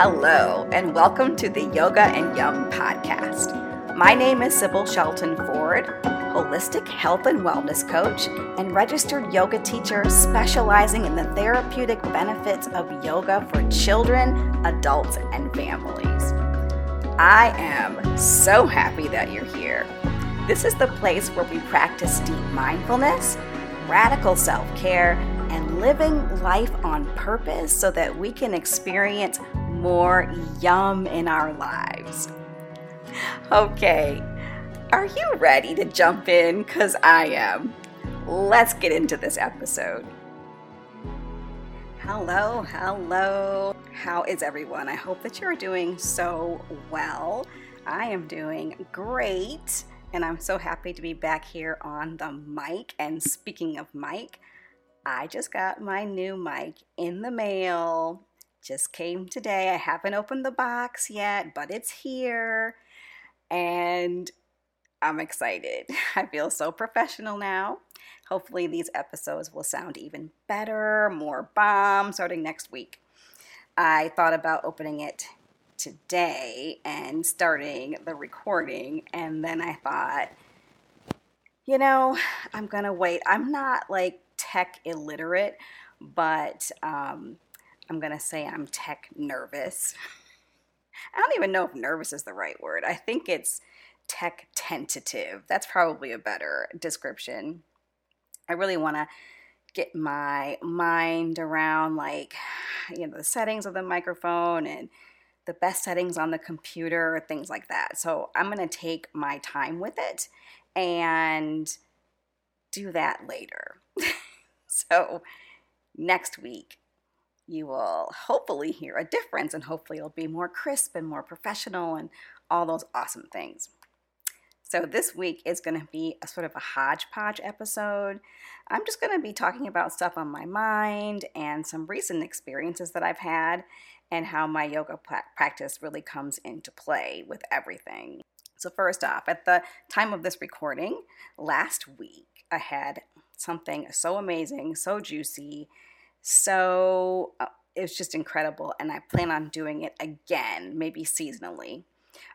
Hello, and welcome to the Yoga and Yum podcast. My name is Sybil Shelton Ford, holistic health and wellness coach and registered yoga teacher specializing in the therapeutic benefits of yoga for children, adults, and families. I am so happy that you're here. This is the place where we practice deep mindfulness, radical self care, and living life on purpose so that we can experience more yum in our lives. Okay, are you ready to jump in? Because I am. Let's get into this episode. Hello, hello. How is everyone? I hope that you're doing so well. I am doing great, and I'm so happy to be back here on the mic. And speaking of mic, I just got my new mic in the mail just came today. I haven't opened the box yet, but it's here. And I'm excited. I feel so professional now. Hopefully, these episodes will sound even better, more bomb starting next week. I thought about opening it today and starting the recording, and then I thought, you know, I'm gonna wait. I'm not like tech illiterate, but um, I'm going to say I'm tech nervous. I don't even know if nervous is the right word. I think it's tech tentative. That's probably a better description. I really want to get my mind around like you know the settings of the microphone and the best settings on the computer, things like that. So I'm going to take my time with it and do that later. so next week you will hopefully hear a difference and hopefully it'll be more crisp and more professional and all those awesome things. So, this week is going to be a sort of a hodgepodge episode. I'm just going to be talking about stuff on my mind and some recent experiences that I've had and how my yoga practice really comes into play with everything. So, first off, at the time of this recording, last week, I had something so amazing, so juicy, so uh, it was just incredible, and I plan on doing it again, maybe seasonally.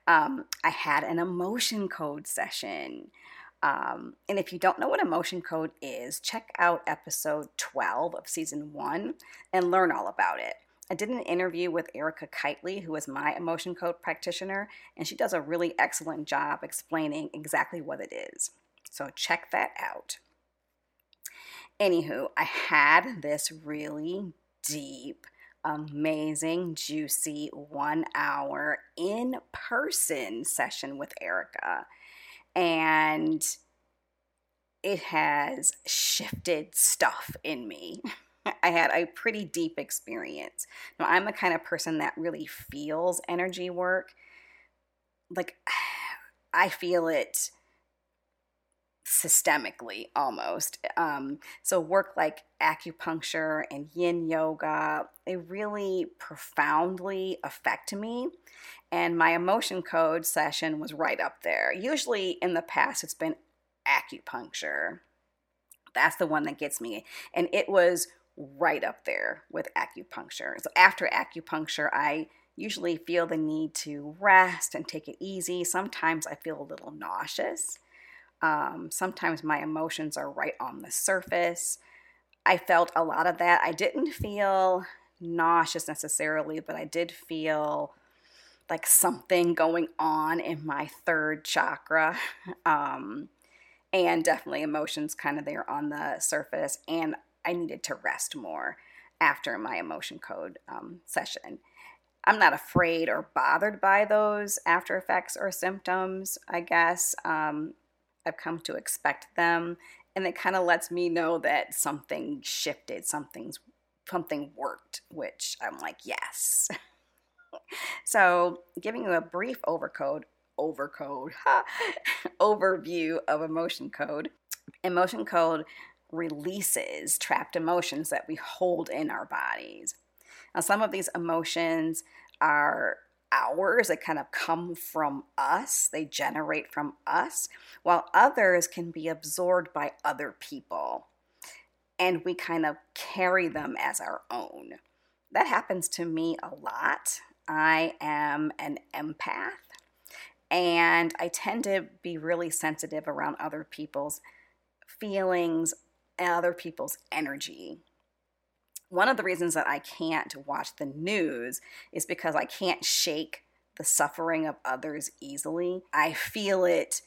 Um, I had an emotion code session. Um, and if you don't know what emotion code is, check out episode 12 of season one and learn all about it. I did an interview with Erica Kitely, who is my emotion code practitioner, and she does a really excellent job explaining exactly what it is. So check that out. Anywho, I had this really deep, amazing, juicy one hour in person session with Erica. And it has shifted stuff in me. I had a pretty deep experience. Now, I'm the kind of person that really feels energy work. Like, I feel it systemically almost. Um, so, work like acupuncture and yin yoga, they really profoundly affect me. And my emotion code session was right up there. Usually in the past, it's been acupuncture. That's the one that gets me. And it was right up there with acupuncture. So, after acupuncture, I usually feel the need to rest and take it easy. Sometimes I feel a little nauseous. Um, sometimes my emotions are right on the surface. I felt a lot of that. I didn't feel nauseous necessarily, but I did feel like something going on in my third chakra. Um, and definitely emotions kind of there on the surface. And I needed to rest more after my emotion code um, session. I'm not afraid or bothered by those after effects or symptoms, I guess. Um, I've come to expect them. And it kind of lets me know that something shifted, something's something worked, which I'm like, yes. so giving you a brief overcode, overcode, overview of emotion code. Emotion code releases trapped emotions that we hold in our bodies. Now, some of these emotions are ours, they kind of come from us, they generate from us, while others can be absorbed by other people. And we kind of carry them as our own. That happens to me a lot. I am an empath and I tend to be really sensitive around other people's feelings, other people's energy. One of the reasons that I can't watch the news is because I can't shake the suffering of others easily. I feel it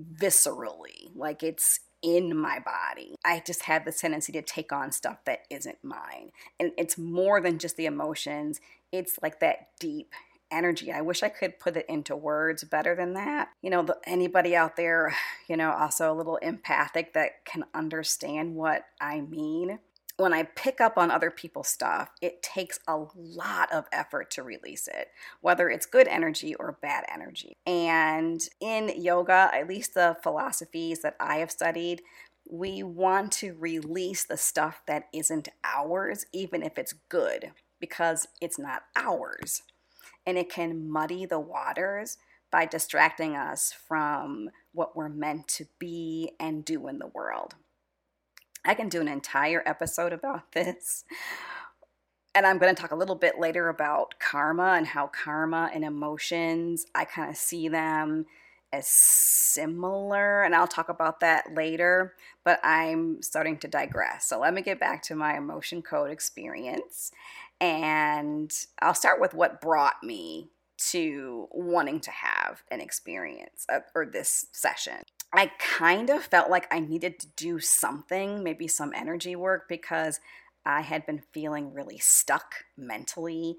viscerally, like it's in my body. I just have the tendency to take on stuff that isn't mine. And it's more than just the emotions, it's like that deep energy. I wish I could put it into words better than that. You know, the, anybody out there, you know, also a little empathic that can understand what I mean when I pick up on other people's stuff, it takes a lot of effort to release it, whether it's good energy or bad energy. And in yoga, at least the philosophies that I have studied, we want to release the stuff that isn't ours, even if it's good, because it's not ours. And it can muddy the waters by distracting us from what we're meant to be and do in the world. I can do an entire episode about this. And I'm going to talk a little bit later about karma and how karma and emotions, I kind of see them as similar. And I'll talk about that later, but I'm starting to digress. So let me get back to my emotion code experience. And I'll start with what brought me to wanting to have an experience or this session. I kind of felt like I needed to do something, maybe some energy work, because I had been feeling really stuck mentally,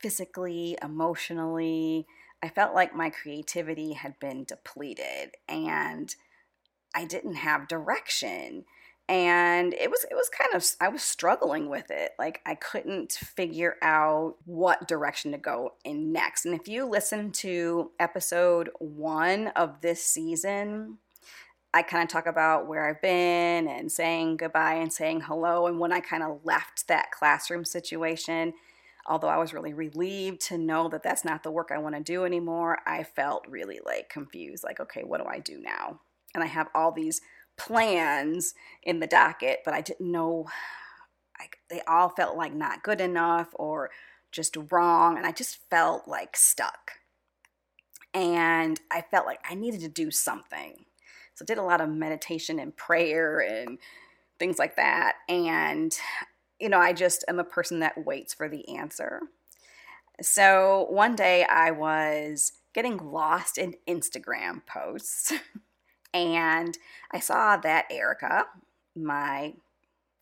physically, emotionally. I felt like my creativity had been depleted and I didn't have direction. And it was it was kind of I was struggling with it. Like I couldn't figure out what direction to go in next. And if you listen to episode 1 of this season, I kind of talk about where I've been and saying goodbye and saying hello. And when I kind of left that classroom situation, although I was really relieved to know that that's not the work I want to do anymore, I felt really like confused. Like, okay, what do I do now? And I have all these plans in the docket, but I didn't know. I, they all felt like not good enough or just wrong. And I just felt like stuck. And I felt like I needed to do something. So I did a lot of meditation and prayer and things like that. And, you know, I just am a person that waits for the answer. So one day I was getting lost in Instagram posts and I saw that Erica, my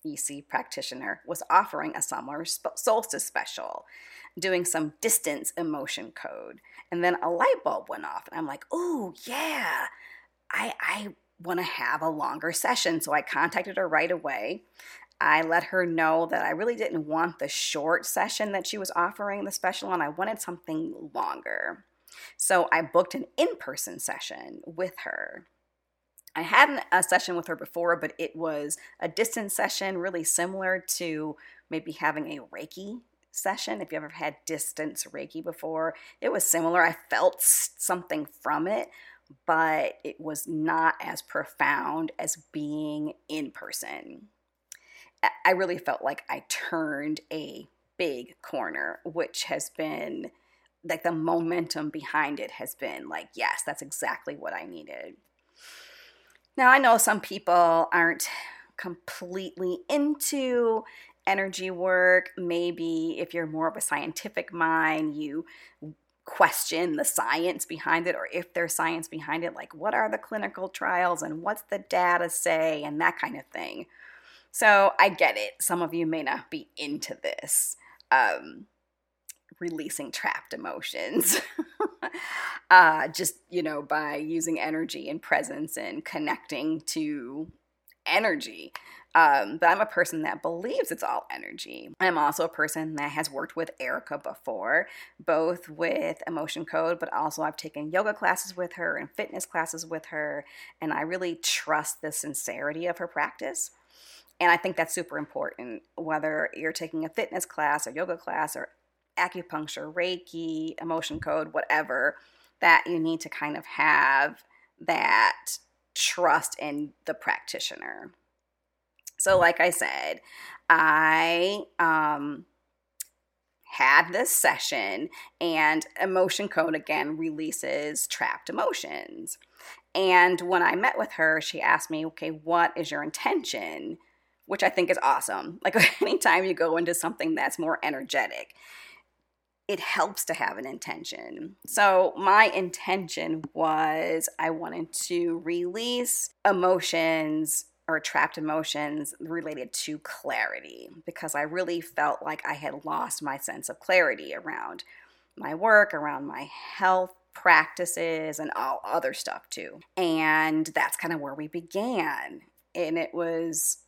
EC practitioner, was offering a summer solstice special, doing some distance emotion code. And then a light bulb went off, and I'm like, oh, yeah, I, I want to have a longer session. So I contacted her right away. I let her know that I really didn't want the short session that she was offering the special and I wanted something longer. So I booked an in person session with her. I had a session with her before, but it was a distance session, really similar to maybe having a Reiki session. If you ever had distance Reiki before, it was similar. I felt something from it, but it was not as profound as being in person. I really felt like I turned a big corner, which has been like the momentum behind it has been like, yes, that's exactly what I needed. Now, I know some people aren't completely into energy work. Maybe if you're more of a scientific mind, you question the science behind it or if there's science behind it like what are the clinical trials and what's the data say and that kind of thing. So i get it. Some of you may not be into this um, releasing trapped emotions uh, just you know by using energy and presence and connecting to energy um, but I'm a person that believes it's all energy. I'm also a person that has worked with Erica before, both with Emotion Code, but also I've taken yoga classes with her and fitness classes with her. And I really trust the sincerity of her practice. And I think that's super important, whether you're taking a fitness class or yoga class or acupuncture, Reiki, emotion code, whatever, that you need to kind of have that trust in the practitioner. So, like I said, I um, had this session, and Emotion Code again releases trapped emotions. And when I met with her, she asked me, okay, what is your intention? Which I think is awesome. Like anytime you go into something that's more energetic, it helps to have an intention. So, my intention was I wanted to release emotions or trapped emotions related to clarity because I really felt like I had lost my sense of clarity around my work, around my health practices, and all other stuff too. And that's kind of where we began. And it was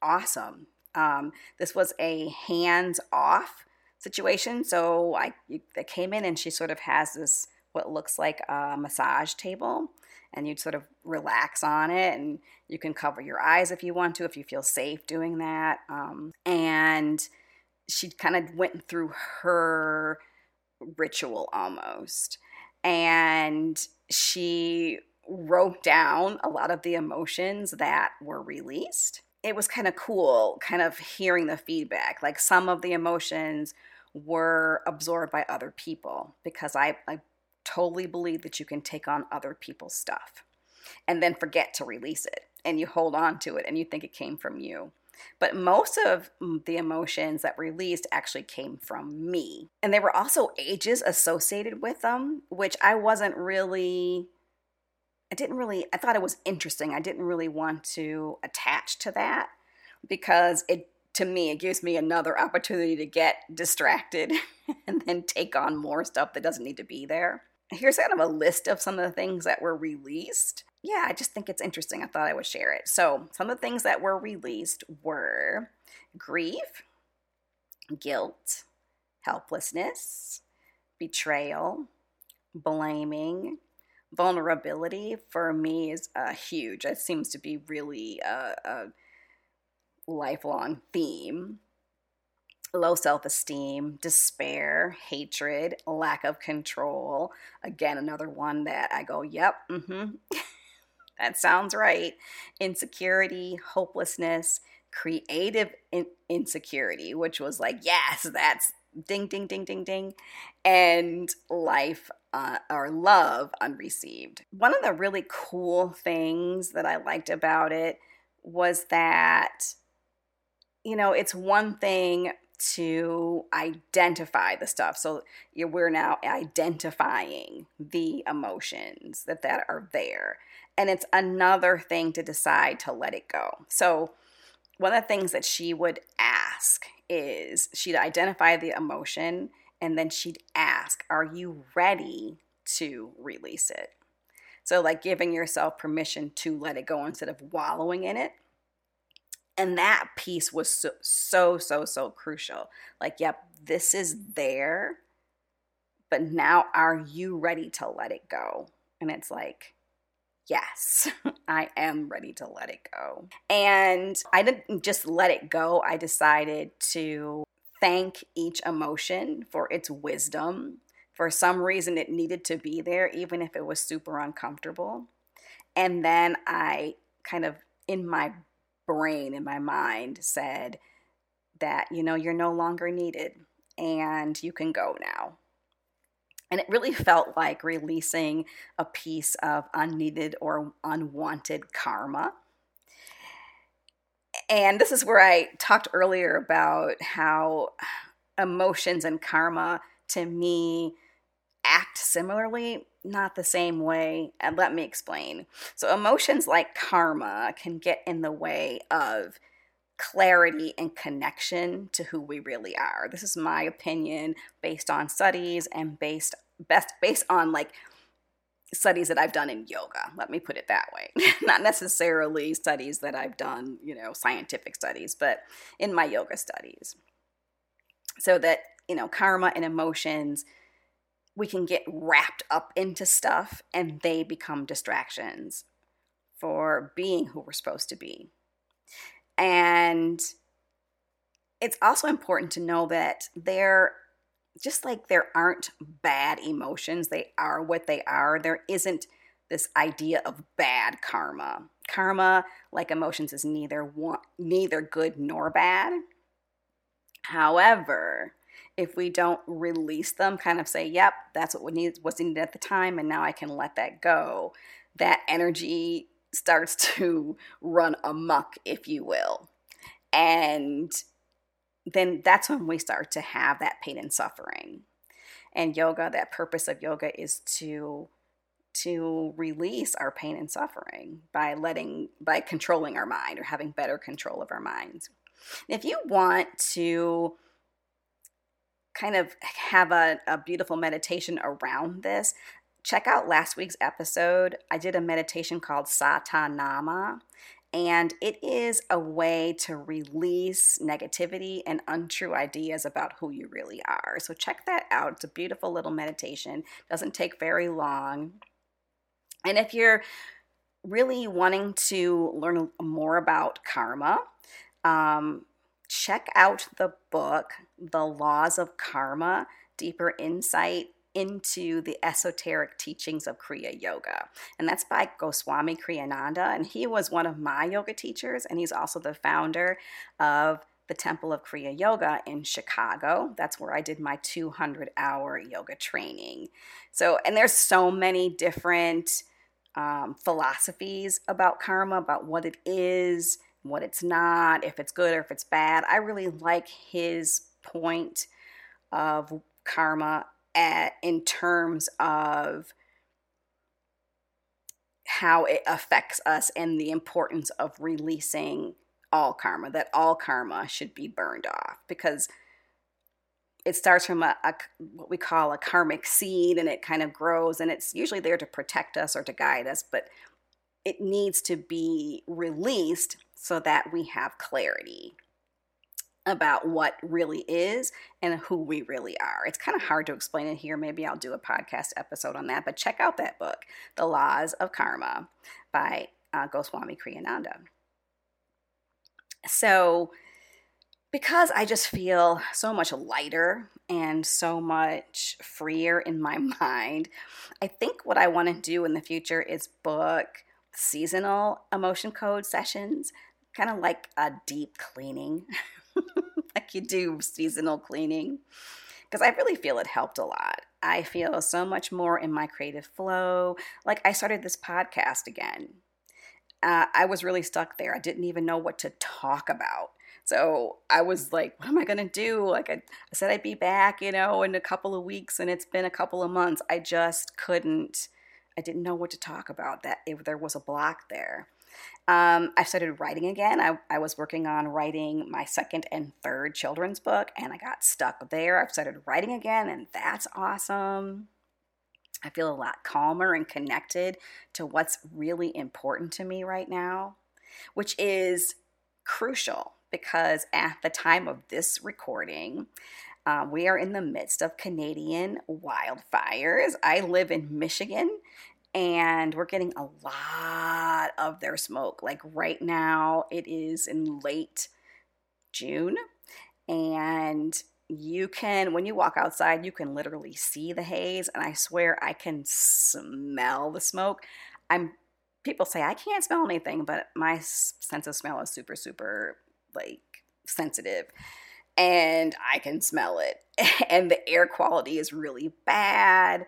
awesome. Um, this was a hands off situation. So I, I came in and she sort of has this, what looks like a massage table and you'd sort of relax on it and you can cover your eyes if you want to if you feel safe doing that um, and she kind of went through her ritual almost and she wrote down a lot of the emotions that were released it was kind of cool kind of hearing the feedback like some of the emotions were absorbed by other people because I, I totally believe that you can take on other people's stuff and then forget to release it and you hold on to it and you think it came from you. But most of the emotions that released actually came from me. And there were also ages associated with them, which I wasn't really, I didn't really, I thought it was interesting. I didn't really want to attach to that because it, to me, it gives me another opportunity to get distracted and then take on more stuff that doesn't need to be there here's kind of a list of some of the things that were released. Yeah, I just think it's interesting. I thought I would share it. So, some of the things that were released were grief, guilt, helplessness, betrayal, blaming, vulnerability for me is uh, huge. It seems to be really a, a lifelong theme low self esteem, despair, hatred, lack of control. Again, another one that I go, yep, mm-hmm. that sounds right. Insecurity, hopelessness, creative in- insecurity, which was like, yes, that's ding, ding, ding, ding, ding, and life uh, or love unreceived. One of the really cool things that I liked about it was that you know, it's one thing to identify the stuff. So we're now identifying the emotions that that are there. And it's another thing to decide to let it go. So one of the things that she would ask is she'd identify the emotion and then she'd ask, Are you ready to release it? So, like giving yourself permission to let it go instead of wallowing in it and that piece was so so so so crucial. Like yep this is there but now are you ready to let it go? And it's like yes i am ready to let it go. And i didn't just let it go i decided to thank each emotion for its wisdom. For some reason it needed to be there even if it was super uncomfortable. And then i kind of in my brain in my mind said that, you know, you're no longer needed and you can go now. And it really felt like releasing a piece of unneeded or unwanted karma. And this is where I talked earlier about how emotions and karma to me act similarly, not the same way. And let me explain. So, emotions like karma can get in the way of clarity and connection to who we really are. This is my opinion based on studies and based best based on like studies that I've done in yoga. Let me put it that way. Not necessarily studies that I've done, you know, scientific studies, but in my yoga studies. So that, you know, karma and emotions we can get wrapped up into stuff and they become distractions for being who we're supposed to be. And it's also important to know that there, just like there aren't bad emotions, they are what they are. There isn't this idea of bad karma. Karma, like emotions, is neither one, neither good nor bad. However, if we don't release them, kind of say, yep, that's what needed, was needed at the time, and now I can let that go, that energy starts to run amok, if you will. And then that's when we start to have that pain and suffering. And yoga, that purpose of yoga is to to release our pain and suffering by letting by controlling our mind or having better control of our minds. If you want to kind of have a, a beautiful meditation around this, check out last week's episode. I did a meditation called Satanama, and it is a way to release negativity and untrue ideas about who you really are. So check that out. It's a beautiful little meditation. Doesn't take very long. And if you're really wanting to learn more about karma, um, check out the book, The Laws of Karma Deeper Insight into the esoteric teachings of Kriya Yoga. And that's by Goswami Kriyananda. And he was one of my yoga teachers, and he's also the founder of the Temple of Kriya Yoga in Chicago. That's where I did my 200 hour yoga training. So, and there's so many different um, philosophies about karma, about what it is, what it's not, if it's good or if it's bad. I really like his point of karma at, in terms of how it affects us and the importance of releasing all karma, that all karma should be burned off because it starts from a, a, what we call a karmic seed and it kind of grows and it's usually there to protect us or to guide us but it needs to be released so that we have clarity about what really is and who we really are. It's kind of hard to explain it here. Maybe I'll do a podcast episode on that, but check out that book, The Laws of Karma by uh, Goswami Kriyananda. So, because I just feel so much lighter and so much freer in my mind, I think what I want to do in the future is book seasonal emotion code sessions, kind of like a deep cleaning, you do seasonal cleaning, because I really feel it helped a lot. I feel so much more in my creative flow. Like I started this podcast again. Uh, I was really stuck there. I didn't even know what to talk about so I was like, what am I going to do? Like, I, I, said I'd be back, you know, in a couple of weeks, and it's been a couple of months. I just couldn't, I didn't know what to talk about, that if there was a block there. Um, I started writing again. I, I was working on writing my second and third children's book, and I got stuck there. I've started writing again, and that's awesome. I feel a lot calmer and connected to what's really important to me right now, which is crucial because at the time of this recording, um, we are in the midst of Canadian wildfires. I live in Michigan and we're getting a lot of their smoke. Like right now, it is in late June, and you can, when you walk outside, you can literally see the haze. And I swear I can smell the smoke. I'm people say I can't smell anything, but my sense of smell is super, super like sensitive and I can smell it. And the air quality is really bad.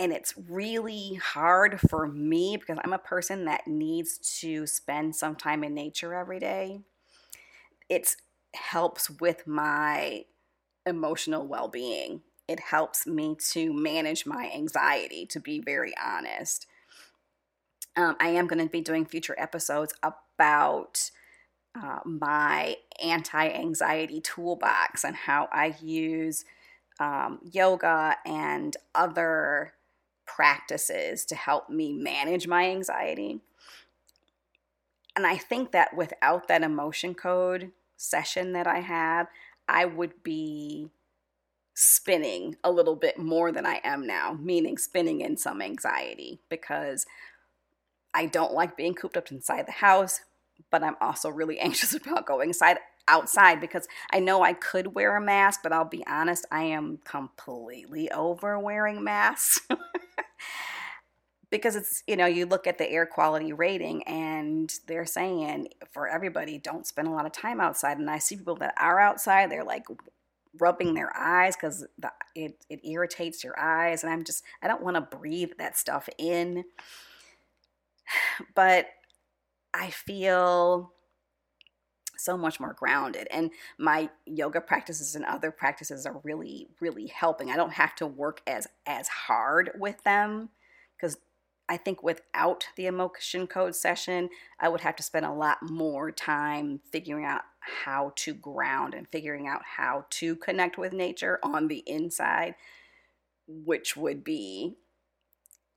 And it's really hard for me because I'm a person that needs to spend some time in nature every day. It helps with my emotional well being. It helps me to manage my anxiety, to be very honest. Um, I am going to be doing future episodes about uh, my anti anxiety toolbox and how I use um, yoga and other practices to help me manage my anxiety. And I think that without that emotion code session that I had, I would be spinning a little bit more than I am now, meaning spinning in some anxiety because I don't like being cooped up inside the house but I'm also really anxious about going side outside because I know I could wear a mask, but I'll be honest, I am completely over wearing masks. because it's, you know, you look at the air quality rating and they're saying for everybody, don't spend a lot of time outside. And I see people that are outside, they're like rubbing their eyes because the, it, it irritates your eyes. And I'm just, I don't want to breathe that stuff in. But I feel so much more grounded. And my yoga practices and other practices are really, really helping. I don't have to work as as hard with them because I think without the emotion code session, I would have to spend a lot more time figuring out how to ground and figuring out how to connect with nature on the inside, which would be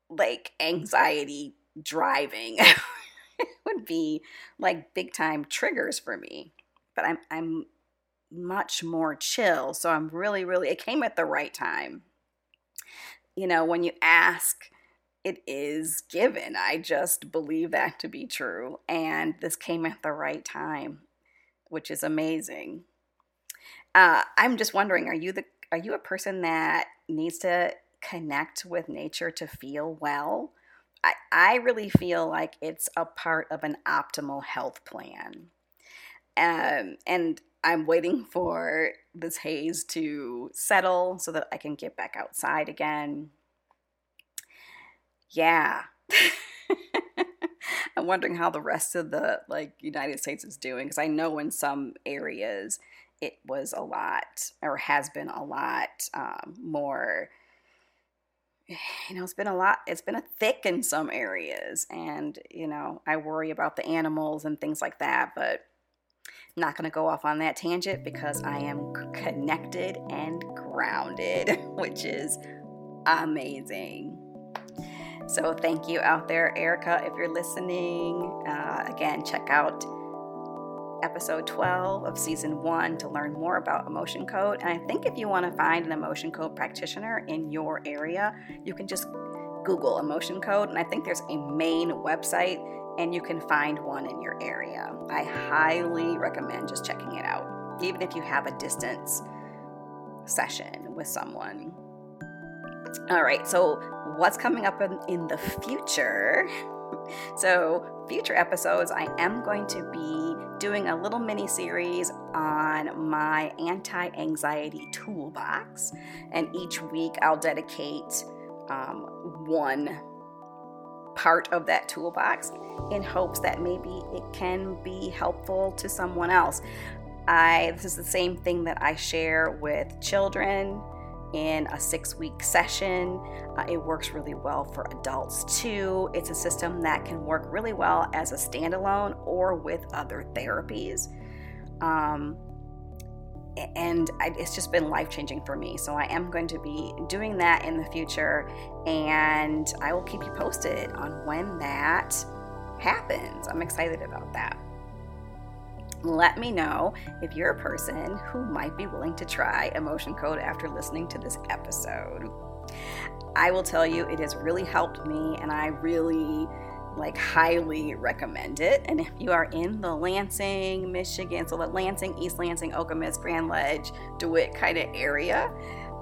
like anxiety driving. would be like big time triggers for me. But I'm I'm much more chill, so I'm really really it came at the right time. You know, when you ask it is given. I just believe that to be true. And this came at the right time, which is amazing. Uh, I'm just wondering, are you the are you a person that needs to connect with nature to feel well? I, I really feel like it's a part of an optimal health plan. Um, and I'm waiting for this haze to settle so that I can get back outside again yeah. I'm wondering how the rest of the like United States is doing because I know in some areas it was a lot or has been a lot um, more you know it's been a lot it's been a thick in some areas and you know i worry about the animals and things like that but not going to go off on that tangent because i am connected and grounded which is amazing so thank you out there, Erica, if you're listening. Uh, again, check out episode 12 of season one to learn more about emotion code. And I think if you want to find an emotion code practitioner in your area, you can just Google emotion code. And I think there's a main website and you can find one in your area. I highly recommend just checking it out, even if you have a distance session with someone. All right, so what's coming up in, in the future? So, future episodes, I am going to be doing a little mini series on my anti anxiety toolbox. And each week I'll dedicate um, one part of that toolbox in hopes that maybe it can be helpful to someone else. I this is the same thing that I share with children in a six week session. Uh, it works really well for adults too. It's a system that can work really well as a standalone or with other therapies. Um, and I, it's just been life changing for me. So I am going to be doing that in the future, and I will keep you posted on when that happens. I'm excited about that let me know if you're a person who might be willing to try emotion code after listening to this episode. I will tell you, it has really helped me, and I really like highly recommend it. And if you are in the Lansing, Michigan, so the Lansing, East Lansing, Okemos, Grand Ledge, DeWitt kind of area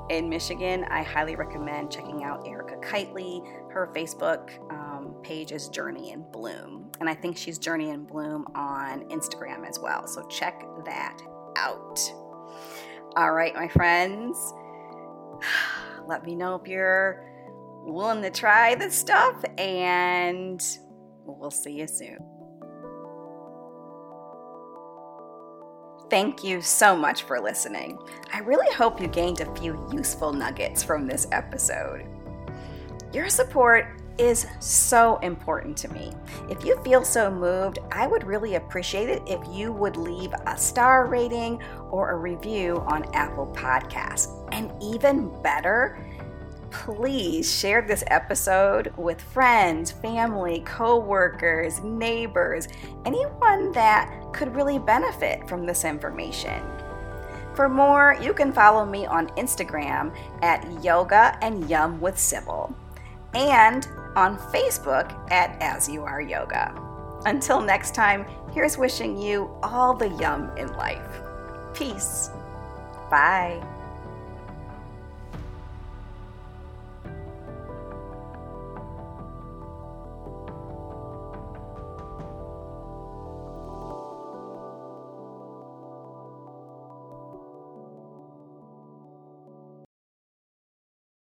in Michigan, I highly recommend checking out Erica Kitely. Her Facebook um, page is Journey in Bloom and I think she's Journey in Bloom on Instagram as well. So check that out. All right, my friends, let me know if you're willing to try this stuff, and we'll see you soon. Thank you so much for listening. I really hope you gained a few useful nuggets from this episode. Your support is so important to me. If you feel so moved, I would really appreciate it if you would leave a star rating or a review on Apple Podcasts. And even better, please share this episode with friends, family, co-workers, neighbors, anyone that could really benefit from this information. For more, you can follow me on Instagram at Yoga and Yum with Sybil. And on Facebook at As You Are Yoga. Until next time, here's wishing you all the yum in life. Peace. Bye.